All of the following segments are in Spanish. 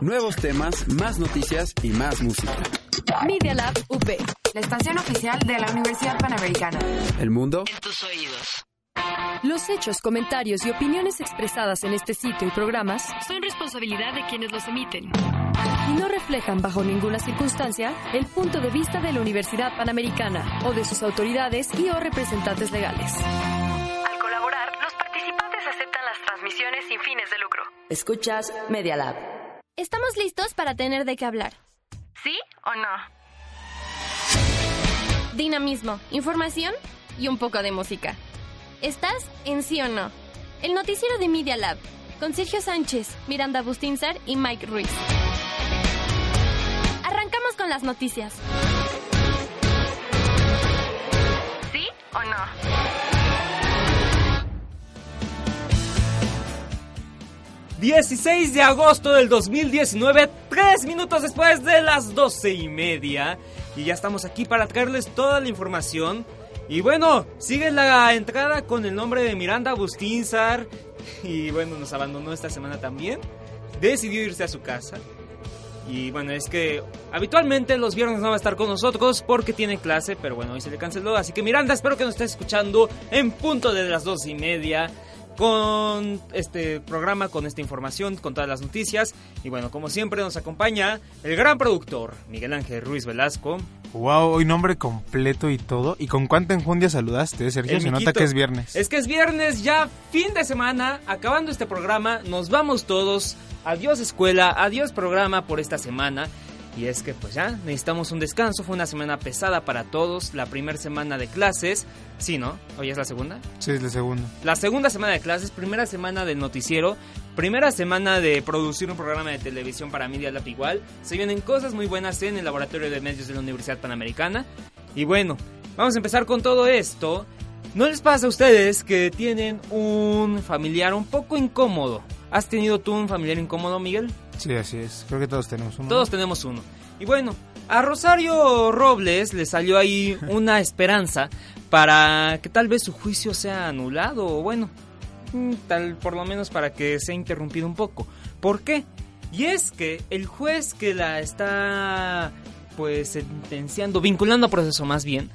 Nuevos temas, más noticias y más música. Media Lab UP. La estación oficial de la Universidad Panamericana. El mundo en tus oídos. Los hechos, comentarios y opiniones expresadas en este sitio y programas son responsabilidad de quienes los emiten y no reflejan bajo ninguna circunstancia el punto de vista de la Universidad Panamericana o de sus autoridades y o representantes legales. Al colaborar, los participantes aceptan las transmisiones sin fines de lucro. Escuchas Media Lab. Estamos listos para tener de qué hablar. ¿Sí o no? Dinamismo, información y un poco de música. ¿Estás en sí o no? El noticiero de Media Lab, con Sergio Sánchez, Miranda Bustinzar y Mike Ruiz. Arrancamos con las noticias. ¿Sí o no? ...16 de agosto del 2019... ...tres minutos después de las doce y media... ...y ya estamos aquí para traerles toda la información... Y bueno, sigue la entrada con el nombre de Miranda Bustinzar. Y bueno, nos abandonó esta semana también. Decidió irse a su casa. Y bueno, es que habitualmente los viernes no va a estar con nosotros porque tiene clase, pero bueno, hoy se le canceló. Así que Miranda, espero que nos estés escuchando en punto de las dos y media con este programa, con esta información, con todas las noticias. Y bueno, como siempre nos acompaña el gran productor Miguel Ángel Ruiz Velasco. Wow, hoy nombre completo y todo. ¿Y con cuánta enjundia saludaste, Sergio? Se nota que es viernes. Es que es viernes, ya fin de semana, acabando este programa, nos vamos todos. Adiós escuela, adiós programa por esta semana. Y es que pues ya necesitamos un descanso, fue una semana pesada para todos, la primera semana de clases, sí, ¿no? ¿Hoy es la segunda? Sí, es la segunda. La segunda semana de clases, primera semana del noticiero, primera semana de producir un programa de televisión para Media Lab igual, se vienen cosas muy buenas en el laboratorio de medios de la Universidad Panamericana. Y bueno, vamos a empezar con todo esto. ¿No les pasa a ustedes que tienen un familiar un poco incómodo? ¿Has tenido tú un familiar incómodo, Miguel? Sí, así es. Creo que todos tenemos uno. Todos tenemos uno. Y bueno, a Rosario Robles le salió ahí una esperanza para que tal vez su juicio sea anulado o bueno, mm, tal por lo menos para que sea interrumpido un poco. ¿Por qué? Y es que el juez que la está pues sentenciando, vinculando a proceso más bien,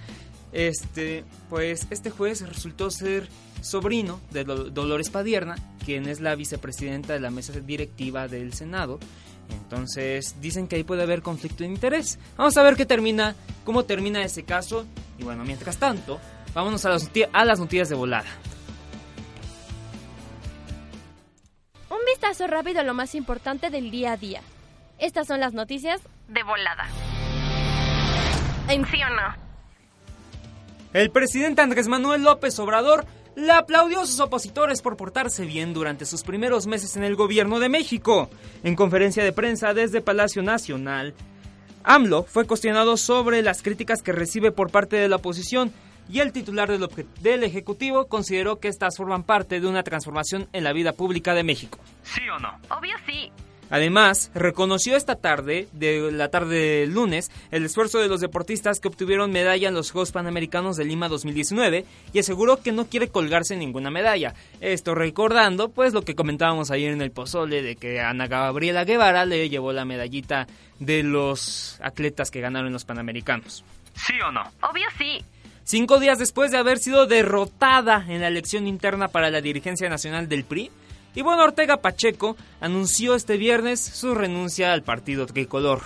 este, pues este juez resultó ser sobrino de Dolores Padierna, quien es la vicepresidenta de la mesa directiva del Senado. Entonces dicen que ahí puede haber conflicto de interés. Vamos a ver qué termina, cómo termina ese caso. Y bueno, mientras tanto, vámonos a las, a las noticias de volada. Un vistazo rápido a lo más importante del día a día. Estas son las noticias de volada. ¿En sí o no? El presidente Andrés Manuel López Obrador le aplaudió a sus opositores por portarse bien durante sus primeros meses en el gobierno de México. En conferencia de prensa desde Palacio Nacional, AMLO fue cuestionado sobre las críticas que recibe por parte de la oposición y el titular del, del, Ejecutivo consideró que estas forman parte de una transformación en la vida pública de México. ¿Sí o no? Obvio sí. Además, reconoció esta tarde, de la tarde del lunes, el esfuerzo de los deportistas que obtuvieron medalla en los Juegos Panamericanos de Lima 2019 y aseguró que no quiere colgarse ninguna medalla. Esto recordando, pues, lo que comentábamos ayer en el pozole de que Ana Gabriela Guevara le llevó la medallita de los atletas que ganaron los Panamericanos. ¿Sí o no? Obvio sí. Cinco días después de haber sido derrotada en la elección interna para la dirigencia nacional del PRI, y bueno, Ortega Pacheco anunció este viernes su renuncia al partido tricolor.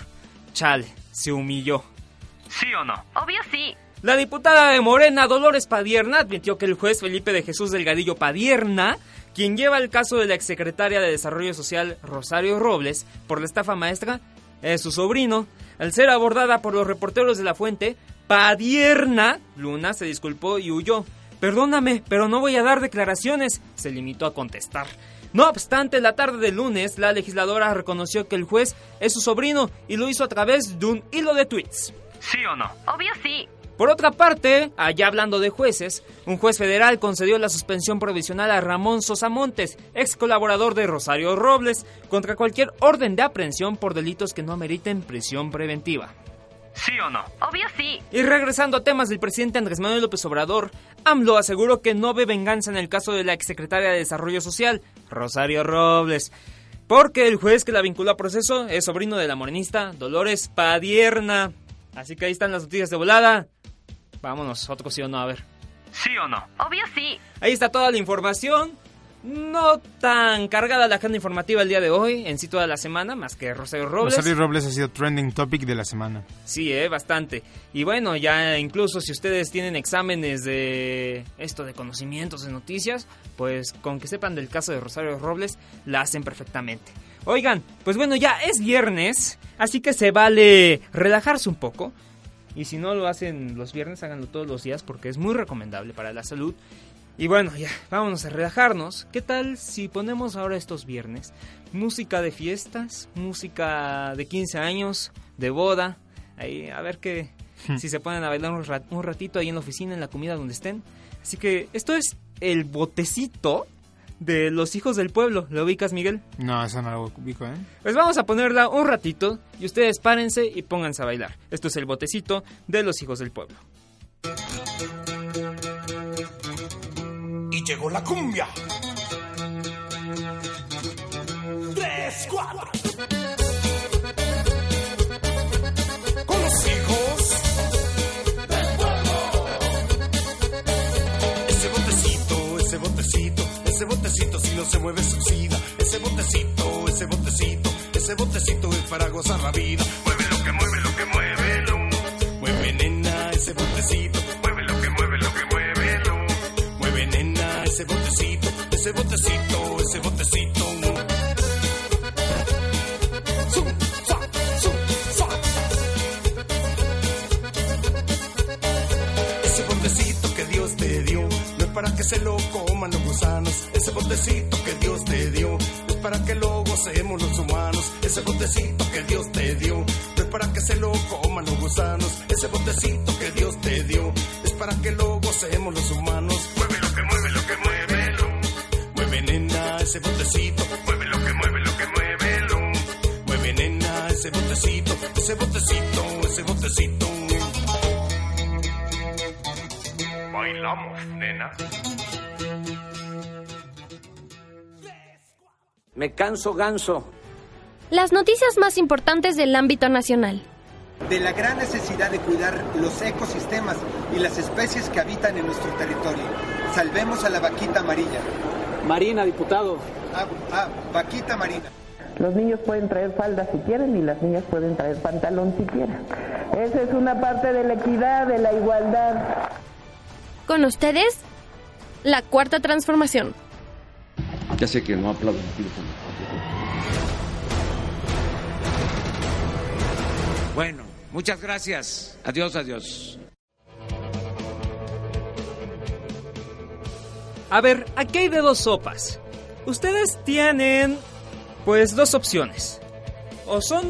Chale, se humilló. ¿Sí o no? Obvio sí. La diputada de Morena, Dolores Padierna, admitió que el juez Felipe de Jesús Delgadillo Padierna, quien lleva el caso de la exsecretaria de Desarrollo Social Rosario Robles por la estafa maestra, es su sobrino. Al ser abordada por los reporteros de la fuente, Padierna Luna se disculpó y huyó. Perdóname, pero no voy a dar declaraciones, se limitó a contestar. No obstante, la tarde del lunes, la legisladora reconoció que el juez es su sobrino y lo hizo a través de un hilo de tweets. ¿Sí o no? Obvio sí. Por otra parte, allá hablando de jueces, un juez federal concedió la suspensión provisional a Ramón Sosa Montes, ex colaborador de Rosario Robles, contra cualquier orden de aprehensión por delitos que no meriten prisión preventiva. ¿Sí o no? Obvio sí. Y regresando a temas del presidente Andrés Manuel López Obrador, AMLO aseguró que no ve venganza en el caso de la exsecretaria de Desarrollo Social, Rosario Robles. Porque el juez que la vinculó a proceso es sobrino de la morenista Dolores Padierna. Así que ahí están las noticias de volada. Vámonos, otro sí o no, a ver. ¿Sí o no? Obvio sí. Ahí está toda la información. No tan cargada la agenda informativa el día de hoy, en sí toda la semana, más que Rosario Robles. Rosario Robles ha sido trending topic de la semana. Sí, eh, bastante. Y bueno, ya incluso si ustedes tienen exámenes de esto de conocimientos de noticias, pues con que sepan del caso de Rosario Robles, la hacen perfectamente. Oigan, pues bueno, ya es viernes, así que se vale relajarse un poco. Y si no lo hacen los viernes, háganlo todos los días porque es muy recomendable para la salud. Y bueno, ya, vámonos a relajarnos. ¿Qué tal si ponemos ahora estos viernes música de fiestas, música de 15 años, de boda? Ahí, a ver qué, hmm. si se ponen a bailar un, un ratito ahí en la oficina, en la comida donde estén. Así que esto es el botecito de Los Hijos del Pueblo. ¿Lo ubicas, Miguel? No, eso no lo ubico, ¿eh? Pues vamos a ponerla un ratito y ustedes párense y pónganse a bailar. Esto es el botecito de Los Hijos del Pueblo. Llegó la cumbia. Tres, cuatro. Con los hijos del pueblo. Ese botecito, ese botecito, ese botecito si no se mueve suicida. Ese botecito, ese botecito, ese botecito es para gozar la vida. Mueve lo que mueve, lo que mueve, lo. Mueve nena, ese botecito ese botecito, ese botecito, ese botecito. Ese botecito que Dios te dio, no es para que se lo coman los gusanos. Ese botecito que Dios te dio, es para que lo gocemos los humanos. Ese botecito que Dios te dio, no es para que se lo coman los gusanos. Ese botecito que Dios te dio, es para que lo gocemos los humanos ese botecito, mueve lo que mueve, lo que mueve, lo. Mueve nena ese botecito, ese botecito, ese botecito. Bailamos, nena. Me canso ganso. Las noticias más importantes del ámbito nacional. De la gran necesidad de cuidar los ecosistemas y las especies que habitan en nuestro territorio. Salvemos a la vaquita amarilla. Marina, diputado. Ah, ah, vaquita Marina. Los niños pueden traer falda si quieren y las niñas pueden traer pantalón si quieren. Esa es una parte de la equidad, de la igualdad. Con ustedes, la cuarta transformación. Ya sé que no aplauden Bueno, muchas gracias. Adiós, adiós. A ver, aquí hay de dos sopas. Ustedes tienen, pues, dos opciones. O son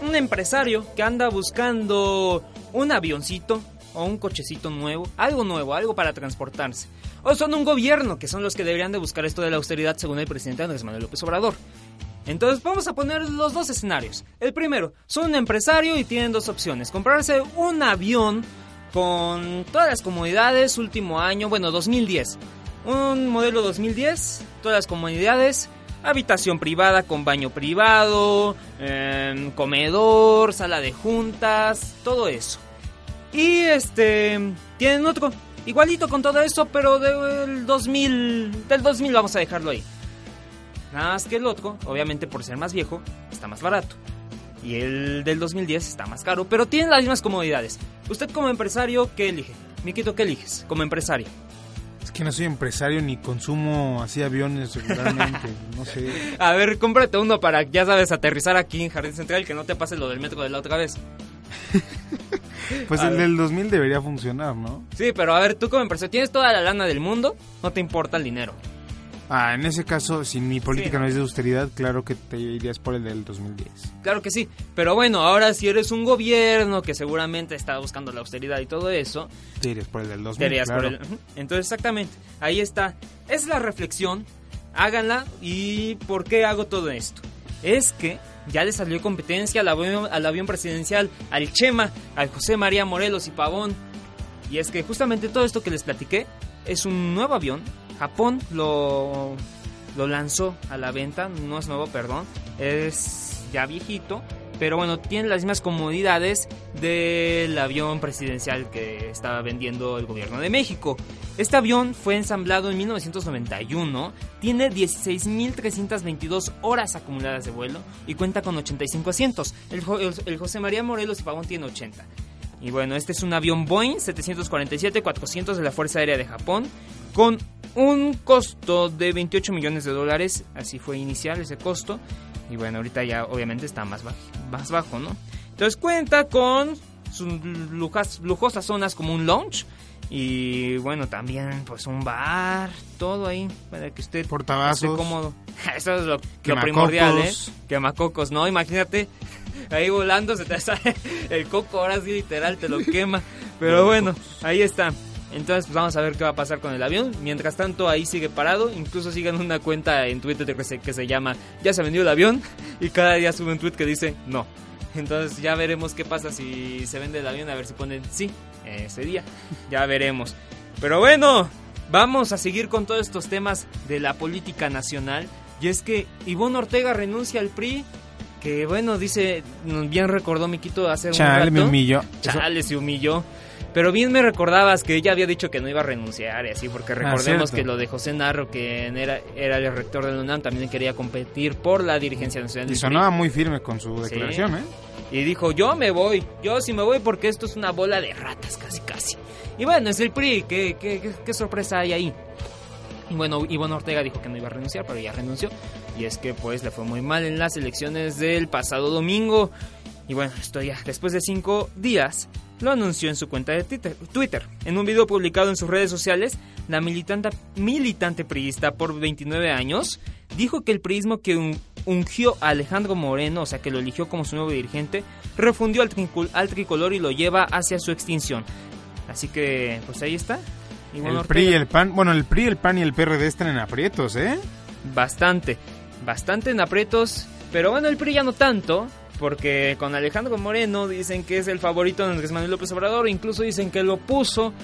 un empresario que anda buscando un avioncito o un cochecito nuevo, algo nuevo, algo para transportarse. O son un gobierno, que son los que deberían de buscar esto de la austeridad según el presidente Andrés Manuel López Obrador. Entonces vamos a poner los dos escenarios. El primero, son un empresario y tienen dos opciones. Comprarse un avión con todas las comodidades, último año, bueno, 2010 un modelo 2010, todas las comunidades, habitación privada con baño privado, em, comedor, sala de juntas, todo eso. Y este, tienen otro, igualito con todo eso, pero del 2000, del 2000 vamos a dejarlo ahí. Nada más que el otro, obviamente por ser más viejo, está más barato. Y el del 2010 está más caro, pero tiene las mismas comodidades. Usted como empresario, ¿qué elige? Miquito, ¿qué eliges como empresario? Es que no soy empresario ni consumo así aviones regularmente, no sé. A ver, cómprate uno para, ya sabes, aterrizar aquí en Jardín Central, que no te pase lo del metro de la otra vez. pues el del 2000 debería funcionar, ¿no? Sí, pero a ver, tú como empresario, tienes toda la lana del mundo, no te importa el dinero. Ah, en ese caso, si mi política no es de austeridad, claro que te irías por el del 2010. Claro que sí, pero bueno, ahora si eres un gobierno que seguramente está buscando la austeridad y todo eso... Te irías por el del 2000, te por el... Entonces, exactamente, ahí está. Es la reflexión, háganla y ¿por qué hago todo esto? Es que ya le salió competencia al avión, al avión presidencial, al Chema, al José María Morelos y Pavón. Y es que justamente todo esto que les platiqué es un nuevo avión Japón lo lo lanzó a la venta, no es nuevo, perdón, es ya viejito, pero bueno, tiene las mismas comodidades del avión presidencial que estaba vendiendo el gobierno de México. Este avión fue ensamblado en 1991, tiene 16.322 horas acumuladas de vuelo y cuenta con 85 asientos. El, el José María Morelos y Pavón tiene 80. Y bueno, este es un avión Boeing 747-400 de la Fuerza Aérea de Japón con un costo de 28 millones de dólares, así fue inicial ese costo. Y bueno, ahorita ya obviamente está más bajo, más bajo ¿no? Entonces cuenta con sus lujosas zonas como un lounge y bueno, también pues un bar, todo ahí para que usted esté cómodo. Eso es lo, lo primordial, ¿eh? Quemacocos, ¿no? Imagínate ahí volando se te sale el coco, ahora sí literal te lo quema. Pero bueno, ahí está. Entonces, pues vamos a ver qué va a pasar con el avión. Mientras tanto, ahí sigue parado. Incluso siguen una cuenta en Twitter que se, que se llama Ya se vendió el avión. Y cada día sube un tweet que dice no. Entonces, ya veremos qué pasa si se vende el avión. A ver si ponen sí ese día. Ya veremos. Pero bueno, vamos a seguir con todos estos temas de la política nacional. Y es que Ivonne Ortega renuncia al PRI. Que bueno, dice, bien recordó Miquito hace Chale, un rato. me humilló. Chale, se humilló. Pero bien me recordabas que ella había dicho que no iba a renunciar y así, porque ah, recordemos que lo de José Narro, que era, era el rector de la UNAM, también quería competir por la dirigencia nacional. Y sonaba muy firme con su declaración, ¿eh? Y dijo, yo me voy, yo sí me voy porque esto es una bola de ratas, casi casi. Y bueno, es el PRI, ¿qué, qué, qué, sorpresa hay ahí? Y bueno, Ivonne Ortega dijo que no iba a renunciar, pero ya renunció. Y es que pues le fue muy mal en las elecciones del pasado domingo. Y bueno, esto ya, después de cinco días, lo anunció en su cuenta de Twitter. En un video publicado en sus redes sociales, la militante, militante priista por 29 años dijo que el priismo que ungió a Alejandro Moreno, o sea que lo eligió como su nuevo dirigente, refundió al, al tricolor y lo lleva hacia su extinción. Así que, pues ahí está. el PRI y el PAN, bueno, el PRI, el PAN y el PRD están en aprietos, ¿eh? Bastante, bastante en aprietos, pero bueno, el PRI ya no tanto, porque con Alejandro Moreno dicen que es el favorito de Andrés Manuel López Obrador, incluso dicen que lo puso,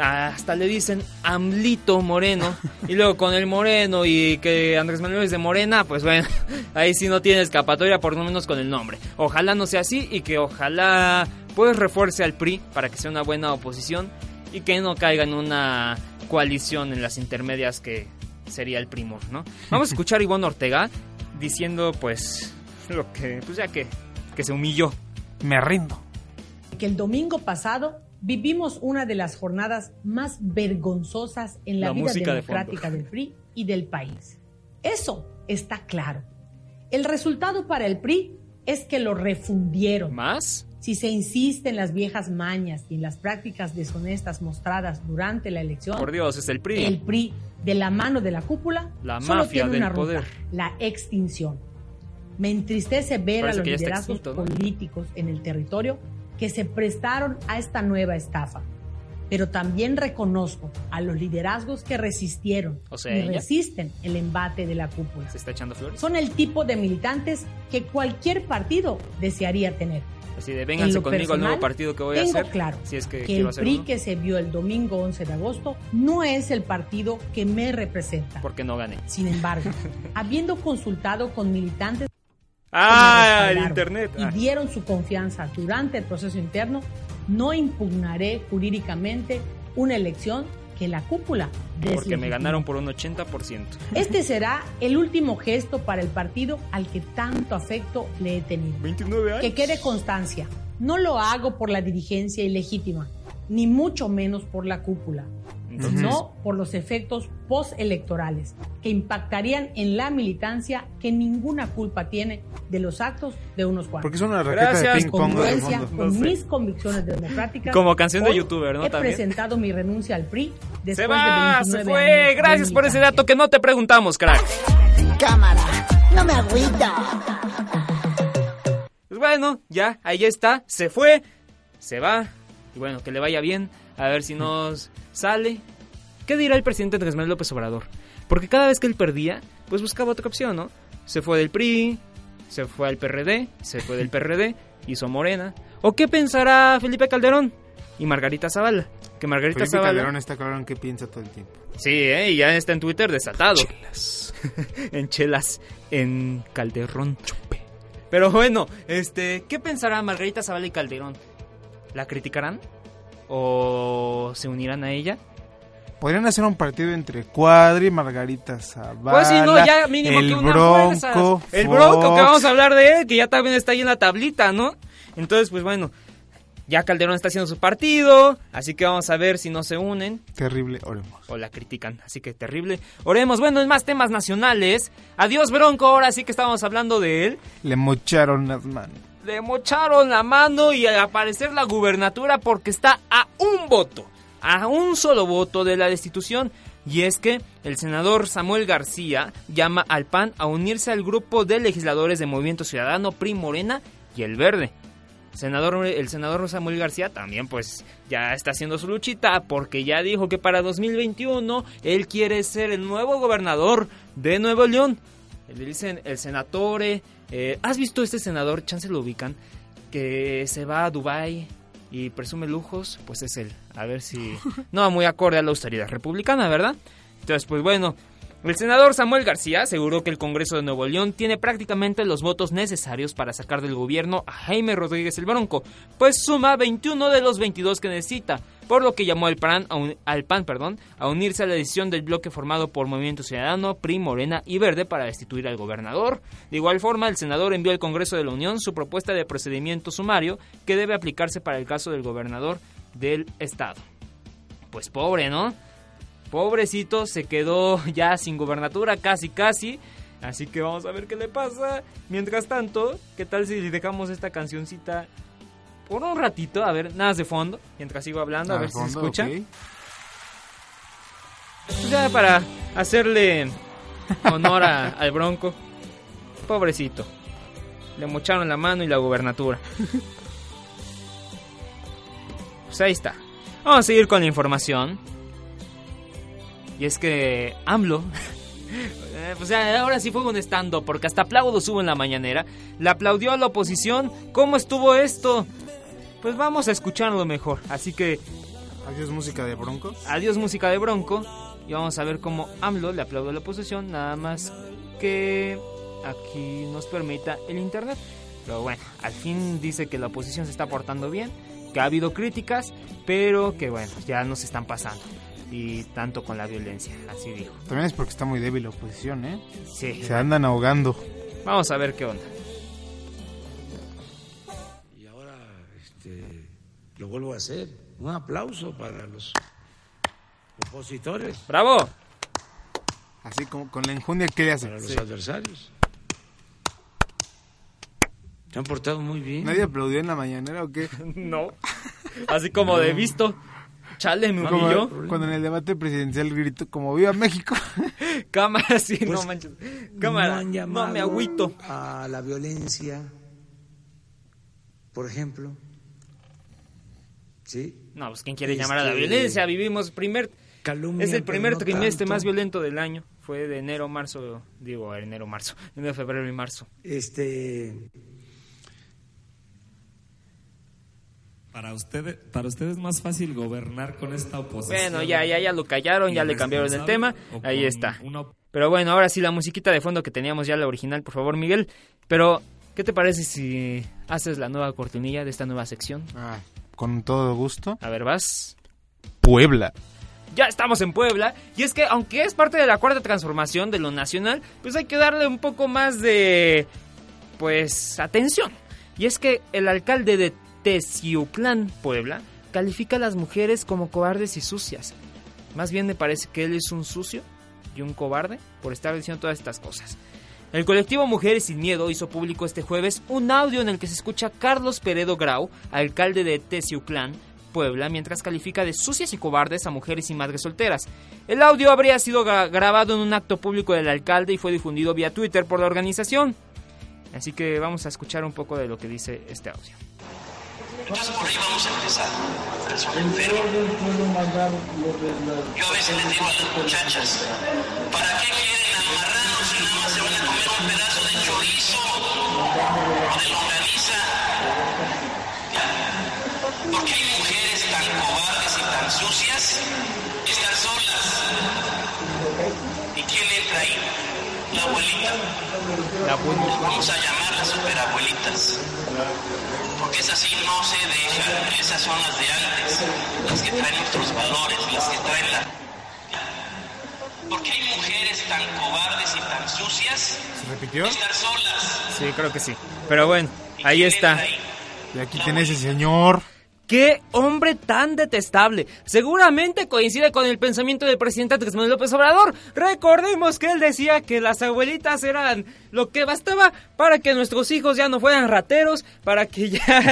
hasta le dicen Amlito Moreno, y luego con el Moreno y que Andrés Manuel es de Morena, pues bueno, ahí sí no tiene escapatoria, por lo menos con el nombre. Ojalá no sea así y que ojalá pues refuerce al PRI para que sea una buena oposición y que no caiga en una coalición en las intermedias que sería el primor, ¿no? Vamos a escuchar a Ivonne Ortega diciendo pues lo que, pues ya que que se humilló. Me rindo. Que el domingo pasado vivimos una de las jornadas más vergonzosas en la, vida democrática del PRI y del país. Eso está claro. El resultado para el PRI es que lo refundieron. ¿Más? Si se insiste en las viejas mañas y en las prácticas deshonestas mostradas durante la elección. Por Dios, es el PRI. El PRI, de la mano de la cúpula, la mafia del poder. la extinción. Me entristece ver a los liderazgos políticos en el territorio que se prestaron a esta nueva estafa. Pero también reconozco a los liderazgos que resistieron y resisten el embate de la cúpula. ¿Se está echando flores? Son el tipo de militantes que cualquier partido desearía tener. Así de vénganse conmigo al nuevo partido que voy a hacer. claro si es que, que el PRI que se vio el domingo 11 de agosto no es el partido que me representa. Porque no gané. Sin embargo, habiendo consultado con militantes Ah, el internet. Y dieron su confianza durante el proceso interno. No impugnaré jurídicamente una elección que la cúpula Porque me ganaron por un 80%. Este será el último gesto para el partido al que tanto afecto le he tenido. 29 años. Que quede constancia. No lo hago por la dirigencia ilegítima, ni mucho menos por la cúpula no por los efectos postelectorales que impactarían en la militancia que ninguna culpa tiene de los actos de unos cuantos. Porque es una raqueta de ping pong con mis convicciones democráticas. Como canción de youtuber, ¿no? He presentado mi renuncia al PRI después se va, de se fue. Gracias por ese dato que no te preguntamos, crack. Cámara, no me agüita. Pues bueno, ya, ahí está, se fue, se va. Y bueno, que le vaya bien. A ver si nos sale. ¿Qué dirá el presidente Andrés Manuel López Obrador? Porque cada vez que él perdía, pues buscaba otra opción, ¿no? Se fue del PRI, se fue al PRD, se fue del PRD, hizo Morena. ¿O qué pensará Felipe Calderón y Margarita Zavala? que Margarita Felipe Zavala... Calderón está claro en qué piensa todo el tiempo. Sí, ¿eh? y ya está en Twitter desatado. en chelas, en Calderón. Chupe. Pero bueno, este, ¿qué pensará Margarita Zavala y Calderón? ¿La criticarán? ¿O se unirán a ella? Podrían hacer un partido entre Cuadri y Margarita Zavala. Pues sí, no, ya mínimo el que una Bronco, fuerza. El Bronco, que vamos a hablar de él, que ya también está ahí en la tablita, ¿no? Entonces, pues bueno, ya Calderón está haciendo su partido, así que vamos a ver si no se unen. Terrible, oremos. O la critican, así que terrible. Oremos, bueno, en más temas nacionales. Adiós Bronco, ahora sí que estábamos hablando de él. Le mocharon las manos. Le mocharon la mano y al aparecer la gubernatura porque está a un voto, a un solo voto de la destitución. Y es que el senador Samuel García llama al PAN a unirse al grupo de legisladores de Movimiento Ciudadano, PRI Morena y El Verde. Senador, el senador Samuel García también pues ya está haciendo su luchita porque ya dijo que para 2021 él quiere ser el nuevo gobernador de Nuevo León. Le dicen el senatore. Eh, ¿Has visto este senador? Chance lo ubican. Que se va a Dubai y presume lujos. Pues es él. A ver si... No, muy acorde a la austeridad republicana, ¿verdad? Entonces, pues bueno, el senador Samuel García aseguró que el Congreso de Nuevo León tiene prácticamente los votos necesarios para sacar del gobierno a Jaime Rodríguez el Bronco, pues suma 21 de los 22 que necesita, por lo que llamó al PAN, a, al PAN perdón, a unirse a la decisión del bloque formado por Movimiento Ciudadano, PRI, Morena y Verde para destituir al gobernador. De igual forma, el senador envió al Congreso de la Unión su propuesta de procedimiento sumario que debe aplicarse para el caso del gobernador del estado. Pues pobre, ¿no? Pobrecito, se quedó ya sin gobernatura, casi, casi. Así que vamos a ver qué le pasa. Mientras tanto, ¿qué tal si dejamos esta cancioncita por un ratito? A ver, nada de fondo. Mientras sigo hablando, a ver si se escucha. Okay. Ya para hacerle honor a, al Bronco. Pobrecito. Le mocharon la mano y la gubernatura. Pues ahí está. Vamos a seguir con la información. Y es que AMLO, pues ahora sí fue un estando, porque hasta aplaudo subo en la mañanera, le aplaudió a la oposición. ¿Cómo estuvo esto? Pues vamos a escucharlo mejor. Así que... Adiós música de Bronco. Adiós música de Bronco. Y vamos a ver cómo AMLO le aplaudió a la oposición, nada más que aquí nos permita el internet. Pero bueno, al fin dice que la oposición se está portando bien, que ha habido críticas, pero que bueno, ya nos están pasando y tanto con la violencia, así dijo. También es porque está muy débil la oposición, ¿eh? Sí. Se andan ahogando. Vamos a ver qué onda. Y ahora este, lo vuelvo a hacer. Un aplauso para los opositores. ¡Bravo! Así como con la enjundia que hace. Para los sí. adversarios. Se han portado muy bien. ¿Nadie aplaudió en la mañanera o qué? no. Así como no. de visto. Chale, me humilló. Cuando en el debate presidencial gritó como viva México. Cámara, sí, pues, no manches. Cámara, no, no me agüito. A la violencia, por ejemplo. ¿Sí? No, pues ¿quién quiere este... llamar a la violencia? Vivimos primer... Calumnia, es el primer no trimestre tanto. más violento del año. Fue de enero, marzo, digo, enero, marzo, enero, febrero y marzo. Este... Para usted, para usted es más fácil gobernar con esta oposición. Bueno, ya, ya, ya lo callaron, ya le cambiaron el tema. Ahí está. Una... Pero bueno, ahora sí la musiquita de fondo que teníamos ya la original, por favor, Miguel. Pero, ¿qué te parece si haces la nueva cortinilla de esta nueva sección? Ah, con todo gusto. A ver, vas. Puebla. Ya estamos en Puebla. Y es que, aunque es parte de la cuarta transformación de lo nacional, pues hay que darle un poco más de. Pues, atención. Y es que el alcalde de Teciuclán, Puebla, califica a las mujeres como cobardes y sucias. Más bien me parece que él es un sucio y un cobarde por estar diciendo todas estas cosas. El colectivo Mujeres sin Miedo hizo público este jueves un audio en el que se escucha a Carlos Peredo Grau, alcalde de Teciuclán, Puebla, mientras califica de sucias y cobardes a mujeres y madres solteras. El audio habría sido gra grabado en un acto público del alcalde y fue difundido vía Twitter por la organización. Así que vamos a escuchar un poco de lo que dice este audio. Entonces por ahí vamos a empezar. Yo a veces les digo a las muchachas, ¿para qué quieren amarrarnos si no se van a comer un pedazo de chorizo o de longaniza? ¿Por qué hay mujeres tan cobardes y tan sucias? Superabuelitas. Vamos a llamarlas superabuelitas. Porque esas sí no se dejan. Esas son las de antes. Las que traen nuestros valores, las que traen la... ¿Por qué hay mujeres tan cobardes y tan sucias? ¿Se repitió? Estar solas. Sí, creo que sí. Pero bueno, ahí está. Y aquí tiene ese señor. ¡Qué hombre tan detestable! Seguramente coincide con el pensamiento del presidente Andrés Manuel López Obrador. Recordemos que él decía que las abuelitas eran lo que bastaba para que nuestros hijos ya no fueran rateros, para que ya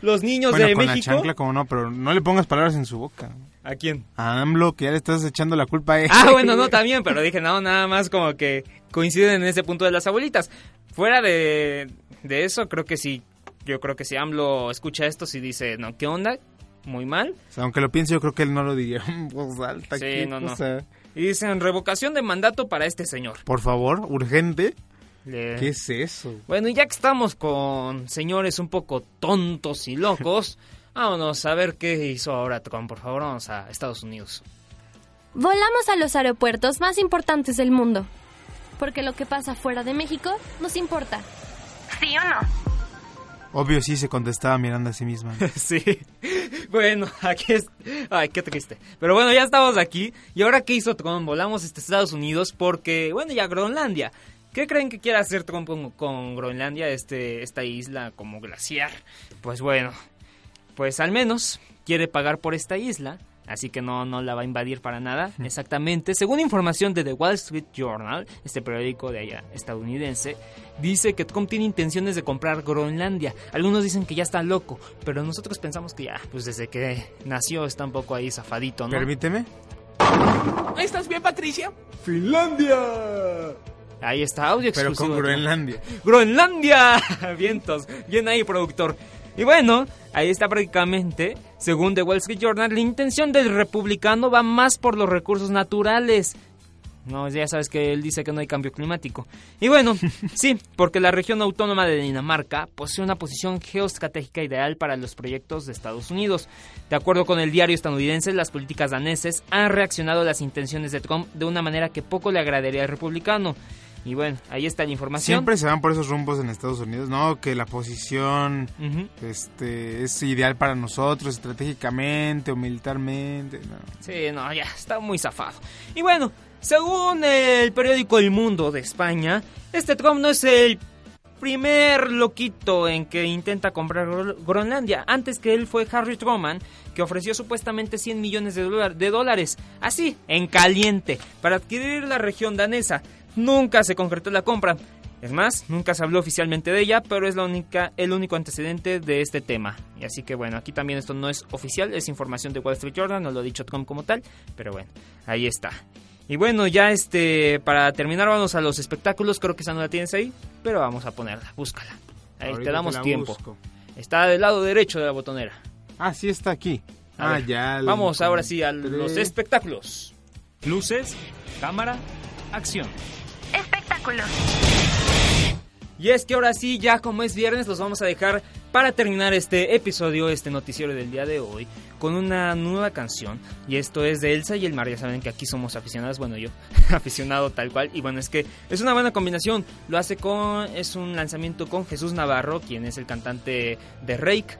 los niños bueno, de con México... la chancla como no, pero no le pongas palabras en su boca. ¿A quién? A AMLO, que ya le estás echando la culpa a él. Ah, bueno, no, también, pero dije, no, nada más como que coinciden en ese punto de las abuelitas. Fuera de, de eso, creo que sí yo creo que si AMLO escucha esto, si dice, no, ¿qué onda? Muy mal. O sea, aunque lo piense, yo creo que él no lo diría en voz alta. Sí, no, no. Y dicen, revocación de mandato para este señor. Por favor, urgente. Le... ¿Qué es eso? Bueno, y ya que estamos con señores un poco tontos y locos, vámonos a ver qué hizo ahora Trump. Por favor, vamos a Estados Unidos. Volamos a los aeropuertos más importantes del mundo. Porque lo que pasa fuera de México nos importa. ¿Sí o no? Obvio sí se contestaba mirando a sí misma. sí. Bueno, aquí es... Ay, qué triste. Pero bueno, ya estamos aquí. ¿Y ahora qué hizo Trump? Volamos a Estados Unidos porque, bueno, ya Groenlandia. ¿Qué creen que quiere hacer Trump con Groenlandia, este, esta isla como glaciar? Pues bueno, pues al menos quiere pagar por esta isla así que no, no la va a invadir para nada. Exactamente. Según información de The Wall Street Journal, este periódico de allá estadounidense, dice que Trump tiene intenciones de comprar Groenlandia. Algunos dicen que ya está loco, pero nosotros pensamos que ya, pues desde que nació está un poco ahí zafadito, ¿no? Permíteme. ¿Estás bien, Patricia? ¡Finlandia! Ahí está, audio exclusivo. Pero con Groenlandia. ¡Groenlandia! Vientos. Bien ahí, productor. Y bueno, ahí está prácticamente, según The Wall Street Journal, la intención del republicano va más por los recursos naturales. No, ya sabes que él dice que no hay cambio climático. Y bueno, sí, porque la región autónoma de Dinamarca posee una posición geoestratégica ideal para los proyectos de Estados Unidos. De acuerdo con el diario estadounidense, las políticas daneses han reaccionado a las intenciones de Trump de una manera que poco le agradaría al republicano. Y bueno, ahí está la información. Siempre se van por esos rumbos en Estados Unidos, ¿no? Que la posición este, es ideal para nosotros estratégicamente o militarmente. No. Sí, no, ya está muy zafado. Y bueno, según el periódico El Mundo de España, este Trump no es el primer loquito en que intenta comprar Groenlandia. Antes que él fue Harry Truman, que ofreció supuestamente 100 millones de, de dólares, así, en caliente, para adquirir la región danesa. Nunca se concretó la compra. Es más, nunca se habló oficialmente de ella, pero es la única, el único antecedente de este tema. Y así que bueno, aquí también esto no es oficial, es información de Wall Street Journal, no lo ha dicho Trump como tal, pero bueno, ahí está. Y bueno, ya este, para terminar vamos a los espectáculos, creo que esa no la tienes ahí, pero vamos a ponerla, búscala. Ahí Ahorita te damos tiempo. busco. Está del lado derecho de la botonera. Ah, sí está aquí. A ah, ver, ya. Vamos ahora sí a los espectáculos. Luces, cámara, acción. Espectáculos. Y es que ahora sí, ya como es viernes, los vamos a dejar para terminar este episodio, este noticiero del día de hoy, con una nueva canción. Y esto es de Elsa y el Mar. Ya saben que aquí somos aficionados, bueno, yo, aficionado tal cual. Y bueno, es que es una buena combinación. Lo hace con, es un lanzamiento con Jesús Navarro, quien es el cantante de Rake.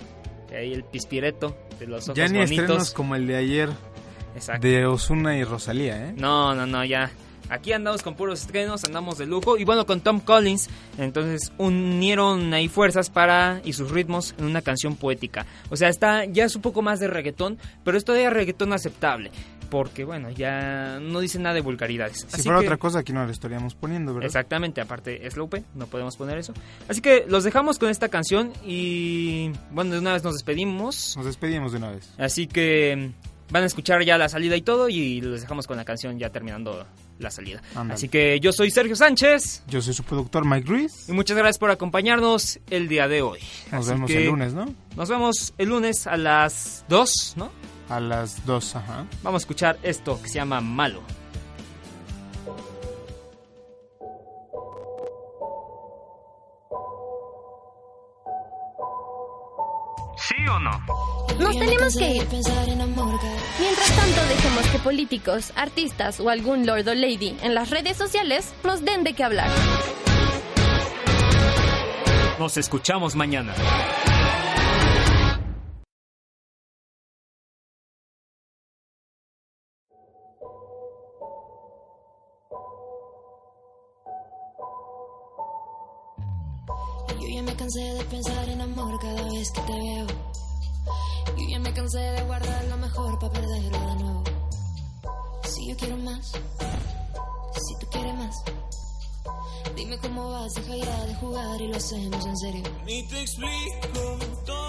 Ahí el pispireto de los ojos Ya ni estrenos bonitos. como el de ayer Exacto. de Osuna y Rosalía, ¿eh? No, no, no, ya. Aquí andamos con puros estrenos, andamos de lujo. Y bueno, con Tom Collins, entonces unieron ahí fuerzas para y sus ritmos en una canción poética. O sea, está ya es un poco más de reggaetón, pero es todavía reggaetón aceptable. Porque bueno, ya no dice nada de vulgaridades. Si Así fuera que- otra cosa, aquí no lo estaríamos poniendo, ¿verdad? Exactamente, aparte es Lope, no podemos poner eso. Así que los dejamos con esta canción y bueno, de una vez nos despedimos. Nos despedimos de una vez. Así que mm, van a escuchar ya la salida y todo y los dejamos con la canción ya terminando la salida. Así que yo soy Sergio Sánchez Yo soy su productor Mike Ruiz. y muchas gracias por acompañarnos el día de hoy. Nos Así vemos el lunes, ¿no? Nos vemos el lunes a las 2, ¿no? A las 2, ajá. Vamos a escuchar esto que se llama Malo. O no? Nos tenemos que ir. Mientras tanto, dejemos que políticos, artistas o algún lord o lady en las redes sociales nos den de qué hablar. Nos escuchamos mañana. cansé de pensar en amor cada vez que te veo. Yo ya me cansé de guardar lo mejor para perderlo de nuevo. Si yo quiero más, si tú quieres más, dime cómo vas, deja ya de jugar y lo hacemos en serio. Ni te explico todo.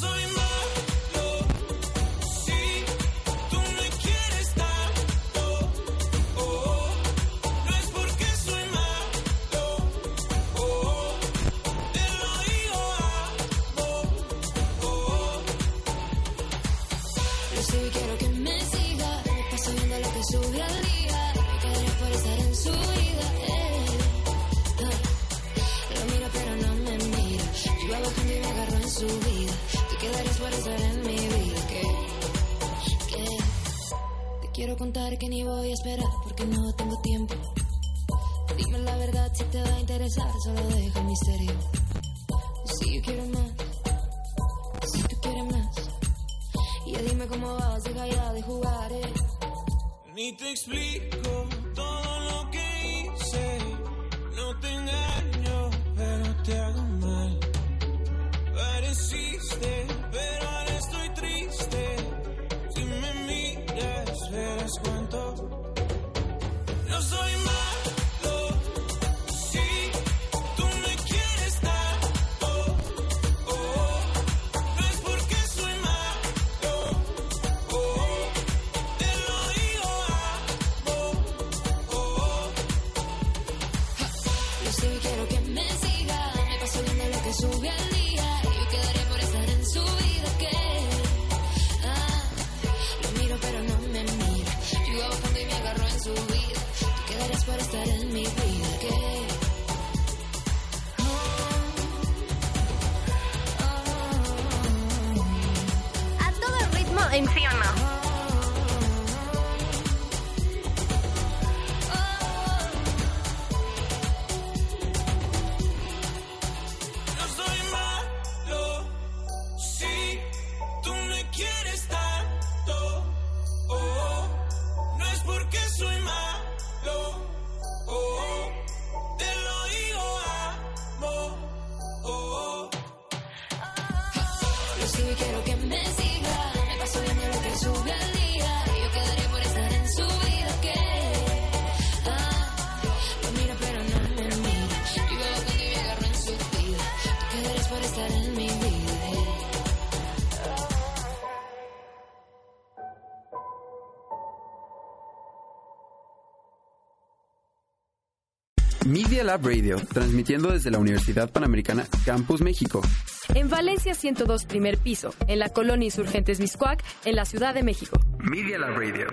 soy más. que ni voy a esperar porque no tengo tiempo. les cuento Radio, transmitiendo desde la Universidad Panamericana Campus México. En Valencia 102, primer piso, en la colonia Insurgentes Miscuac, en la Ciudad de México. Media Radio.